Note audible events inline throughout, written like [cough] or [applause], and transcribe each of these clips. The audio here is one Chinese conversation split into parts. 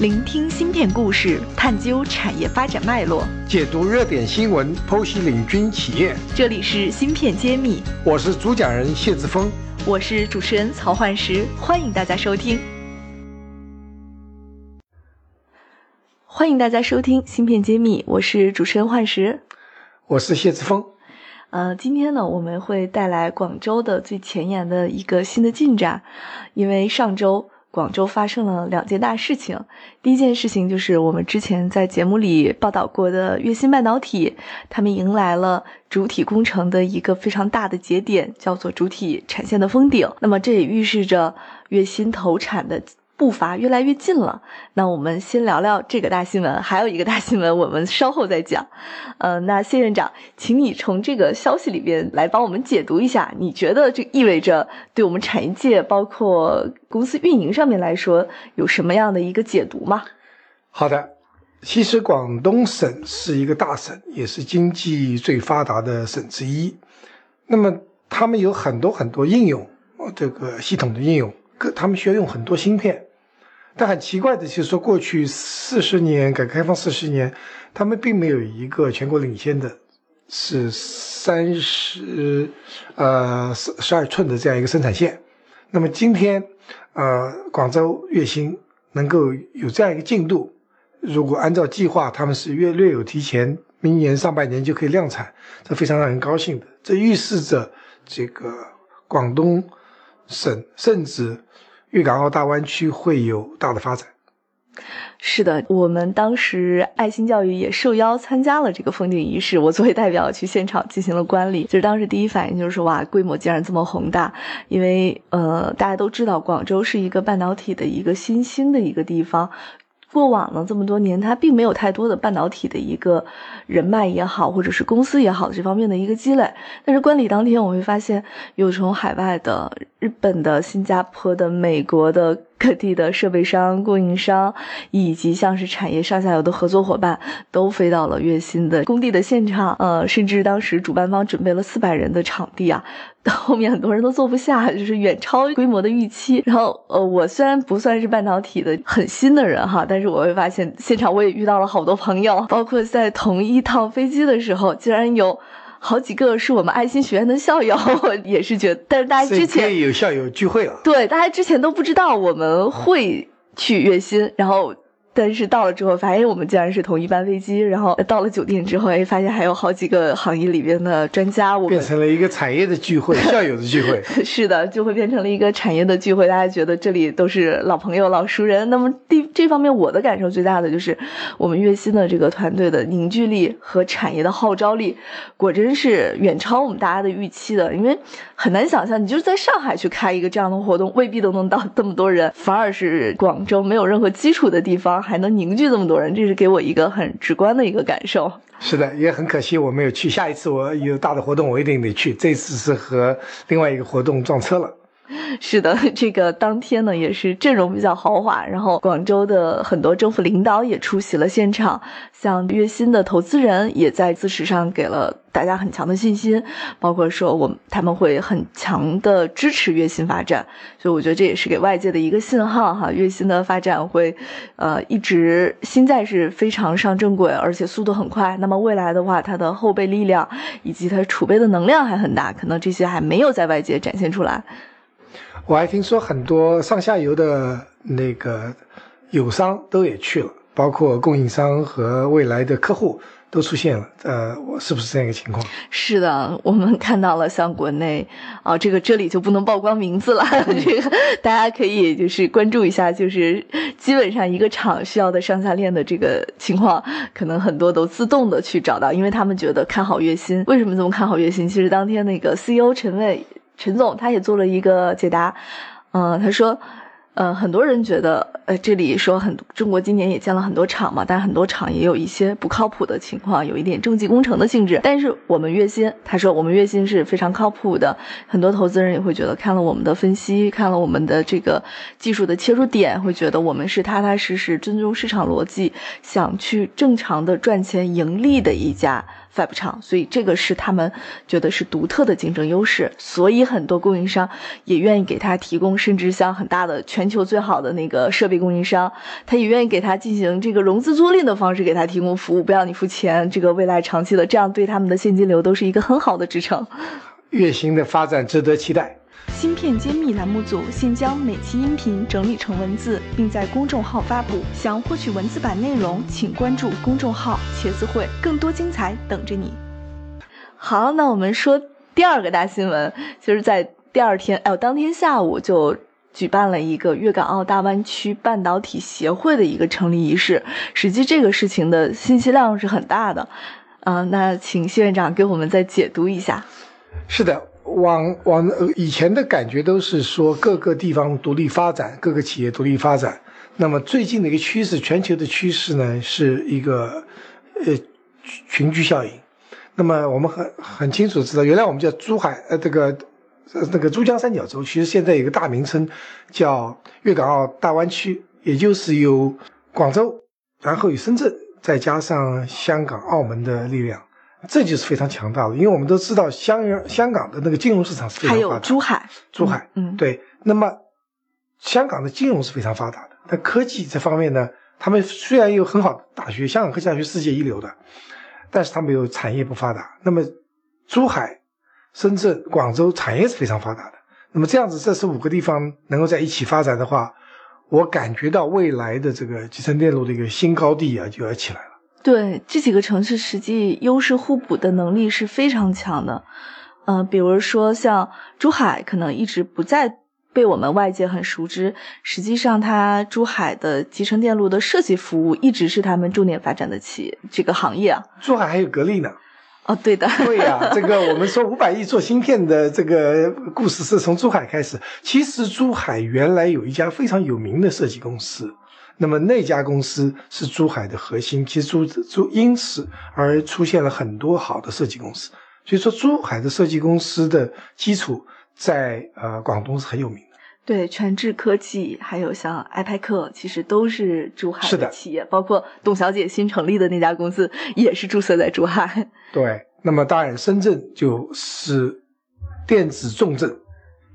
聆听芯片故事，探究产业发展脉络，解读热点新闻，剖析领军企业。这里是芯片揭秘，我是主讲人谢志峰，我是主持人曹焕石，欢迎大家收听。欢迎大家收听芯片揭秘，我是主持人焕石，我是谢志峰。呃，今天呢，我们会带来广州的最前沿的一个新的进展，因为上周。广州发生了两件大事情。第一件事情就是我们之前在节目里报道过的粤芯半导体，他们迎来了主体工程的一个非常大的节点，叫做主体产线的封顶。那么这也预示着粤芯投产的。步伐越来越近了，那我们先聊聊这个大新闻，还有一个大新闻，我们稍后再讲。呃，那谢院长，请你从这个消息里边来帮我们解读一下，你觉得这意味着对我们产业界，包括公司运营上面来说，有什么样的一个解读吗？好的，其实广东省是一个大省，也是经济最发达的省之一。那么他们有很多很多应用，这个系统的应用，各他们需要用很多芯片。但很奇怪的就是说，过去四十年改革开放四十年，他们并没有一个全国领先的，是三十呃十十二寸的这样一个生产线。那么今天，呃，广州粤芯能够有这样一个进度，如果按照计划，他们是略略有提前，明年上半年就可以量产，这非常让人高兴的。这预示着这个广东省甚至。粤港澳大湾区会有大的发展。是的，我们当时爱心教育也受邀参加了这个封顶仪式，我作为代表去现场进行了观礼。就是当时第一反应就是说，哇，规模竟然这么宏大！因为呃，大家都知道，广州是一个半导体的一个新兴的一个地方。过往呢这么多年，他并没有太多的半导体的一个人脉也好，或者是公司也好这方面的一个积累。但是观礼当天，我会发现有从海外的、日本的、新加坡的、美国的。各地的设备商、供应商，以及像是产业上下游的合作伙伴，都飞到了粤芯的工地的现场。呃，甚至当时主办方准备了四百人的场地啊，到 [laughs] 后面很多人都坐不下，就是远超规模的预期。然后，呃，我虽然不算是半导体的很新的人哈，但是我会发现现场我也遇到了好多朋友，包括在同一趟飞机的时候，竟然有。好几个是我们爱心学院的校友，[laughs] 也是觉得，但是大家之前有校友聚会了，对，大家之前都不知道我们会去月薪，然后。但是到了之后，发现我们竟然是同一班飞机。然后到了酒店之后，哎，发现还有好几个行业里边的专家。我变成了一个产业的聚会，[laughs] 校友的聚会。[laughs] 是的，就会变成了一个产业的聚会。大家觉得这里都是老朋友、老熟人。那么第这方面，我的感受最大的就是我们月薪的这个团队的凝聚力和产业的号召力，果真是远超我们大家的预期的。因为很难想象，你就是在上海去开一个这样的活动，未必都能到这么多人，反而是广州没有任何基础的地方。还能凝聚这么多人，这是给我一个很直观的一个感受。是的，也很可惜我没有去。下一次我有大的活动，我一定得去。这次是和另外一个活动撞车了。是的，[laughs] 这个当天呢也是阵容比较豪华，然后广州的很多政府领导也出席了现场，像粤新的投资人也在自持上给了大家很强的信心，包括说我们他们会很强的支持月薪发展，所以我觉得这也是给外界的一个信号哈，月薪的发展会呃一直现在是非常上正轨，而且速度很快。那么未来的话，它的后备力量以及它储备的能量还很大，可能这些还没有在外界展现出来。我还听说很多上下游的那个友商都也去了，包括供应商和未来的客户都出现了。呃，我是不是这样一个情况？是的，我们看到了像国内啊，这个这里就不能曝光名字了，[laughs] 这个大家可以就是关注一下，就是基本上一个厂需要的上下链的这个情况，可能很多都自动的去找到，因为他们觉得看好月薪。为什么这么看好月薪？其实当天那个 CEO 陈卫。陈总他也做了一个解答，嗯，他说，呃，很多人觉得，呃，这里说很中国今年也建了很多厂嘛，但很多厂也有一些不靠谱的情况，有一点政绩工程的性质。但是我们月薪，他说我们月薪是非常靠谱的，很多投资人也会觉得，看了我们的分析，看了我们的这个技术的切入点，会觉得我们是踏踏实实、尊重市场逻辑，想去正常的赚钱盈利的一家。Fab 厂，所以这个是他们觉得是独特的竞争优势，所以很多供应商也愿意给他提供，甚至像很大的全球最好的那个设备供应商，他也愿意给他进行这个融资租赁的方式给他提供服务，不要你付钱，这个未来长期的，这样对他们的现金流都是一个很好的支撑。月薪的发展值得期待。芯片揭秘栏目组现将每期音频整理成文字，并在公众号发布。想获取文字版内容，请关注公众号“茄子会”，更多精彩等着你。好，那我们说第二个大新闻，就是在第二天，哎，当天下午就举办了一个粤港澳大湾区半导体协会的一个成立仪式。实际这个事情的信息量是很大的，嗯，那请谢院长给我们再解读一下。是的。往往以前的感觉都是说各个地方独立发展，各个企业独立发展。那么最近的一个趋势，全球的趋势呢，是一个呃群居效应。那么我们很很清楚知道，原来我们叫珠海呃这个呃那个珠江三角洲，其实现在有个大名称叫粤港澳大湾区，也就是有广州，然后有深圳，再加上香港、澳门的力量。这就是非常强大的，因为我们都知道香香港的那个金融市场是非常发达。还有珠海，珠海，嗯，对。那么香港的金融是非常发达的，但科技这方面呢，他们虽然有很好的大学，香港科技大学世界一流的，但是他们有产业不发达。那么珠海、深圳、广州产业是非常发达的。那么这样子，这是五个地方能够在一起发展的话，我感觉到未来的这个集成电路的一个新高地啊，就要起来了。对这几个城市，实际优势互补的能力是非常强的。嗯，比如说像珠海，可能一直不再被我们外界很熟知。实际上，它珠海的集成电路的设计服务一直是他们重点发展的企业这个行业啊。珠海还有格力呢。哦，对的。[laughs] 对呀，这个我们说五百亿做芯片的这个故事是从珠海开始。其实珠海原来有一家非常有名的设计公司。那么那家公司是珠海的核心，其实珠珠因此而出现了很多好的设计公司。所以说，珠海的设计公司的基础在呃广东是很有名的。对，全智科技还有像埃派克，其实都是珠海的企业。包括董小姐新成立的那家公司也是注册在珠海。对，那么当然深圳就是电子重镇，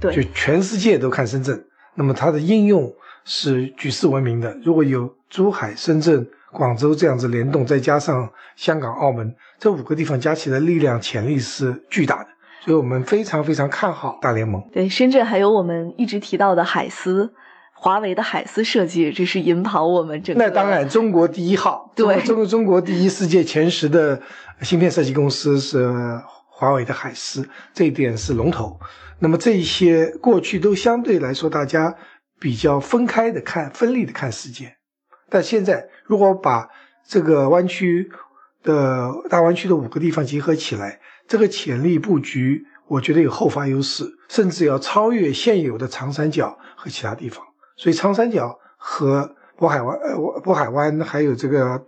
对，就全世界都看深圳。那么它的应用。是举世闻名的。如果有珠海、深圳、广州这样子联动，再加上香港、澳门这五个地方加起来，力量潜力是巨大的。所以我们非常非常看好大联盟。对，深圳还有我们一直提到的海思，华为的海思设计，这是引跑我们整个。那当然，中国第一号，对，中中国第一、世界前十的芯片设计公司是华为的海思，这一点是龙头。那么这一些过去都相对来说，大家。比较分开的看，分立的看世界，但现在如果把这个湾区的大湾区的五个地方结合起来，这个潜力布局，我觉得有后发优势，甚至要超越现有的长三角和其他地方。所以长三角和渤海湾、呃渤海湾还有这个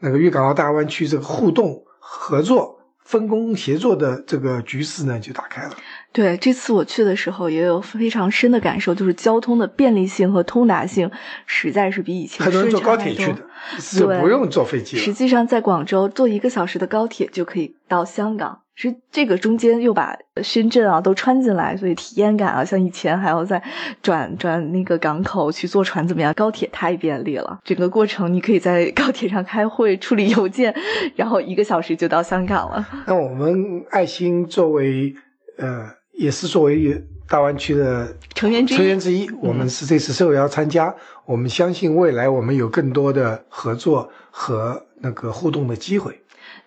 那个粤港澳大湾区这个互动合作。分工协作的这个局势呢，就打开了。对，这次我去的时候也有非常深的感受，就是交通的便利性和通达性实在是比以前很多人坐高铁去的，是不用坐飞机。实际上，在广州坐一个小时的高铁就可以到香港。是这个中间又把深圳啊都穿进来，所以体验感啊，像以前还要再转转那个港口去坐船怎么样？高铁太便利了，整个过程你可以在 [laughs] 高铁上开会、处理邮件，然后一个小时就到香港了。那我们爱心作为呃，也是作为大湾区的成员成员之一，我们是这次受邀参加。我们相信未来我们有更多的合作和那个互动的机会。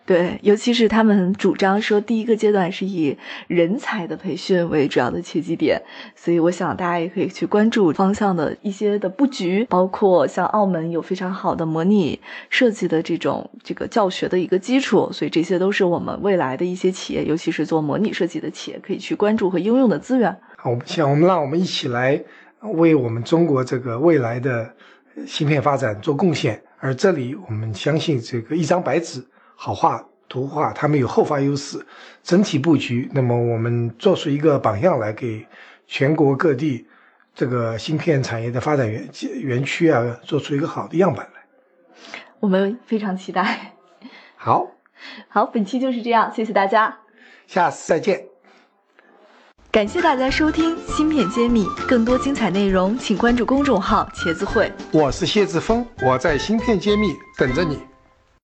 对，尤其是他们主张说，第一个阶段是以人才的培训为主要的切机点，所以我想大家也可以去关注方向的一些的布局，包括像澳门有非常好的模拟设计的这种这个教学的一个基础，所以这些都是我们未来的一些企业，尤其是做模拟设计的企业可以去关注和应用的资源。好，我们想我们让我们一起来为我们中国这个未来的芯片发展做贡献，而这里我们相信这个一张白纸。好画图画，他们有后发优势，整体布局。那么我们做出一个榜样来，给全国各地这个芯片产业的发展园园区啊，做出一个好的样板来。我们非常期待。好，好，本期就是这样，谢谢大家，下次再见。感谢大家收听《芯片揭秘》，更多精彩内容请关注公众号“茄子会”。我是谢志峰，我在芯片揭秘等着你。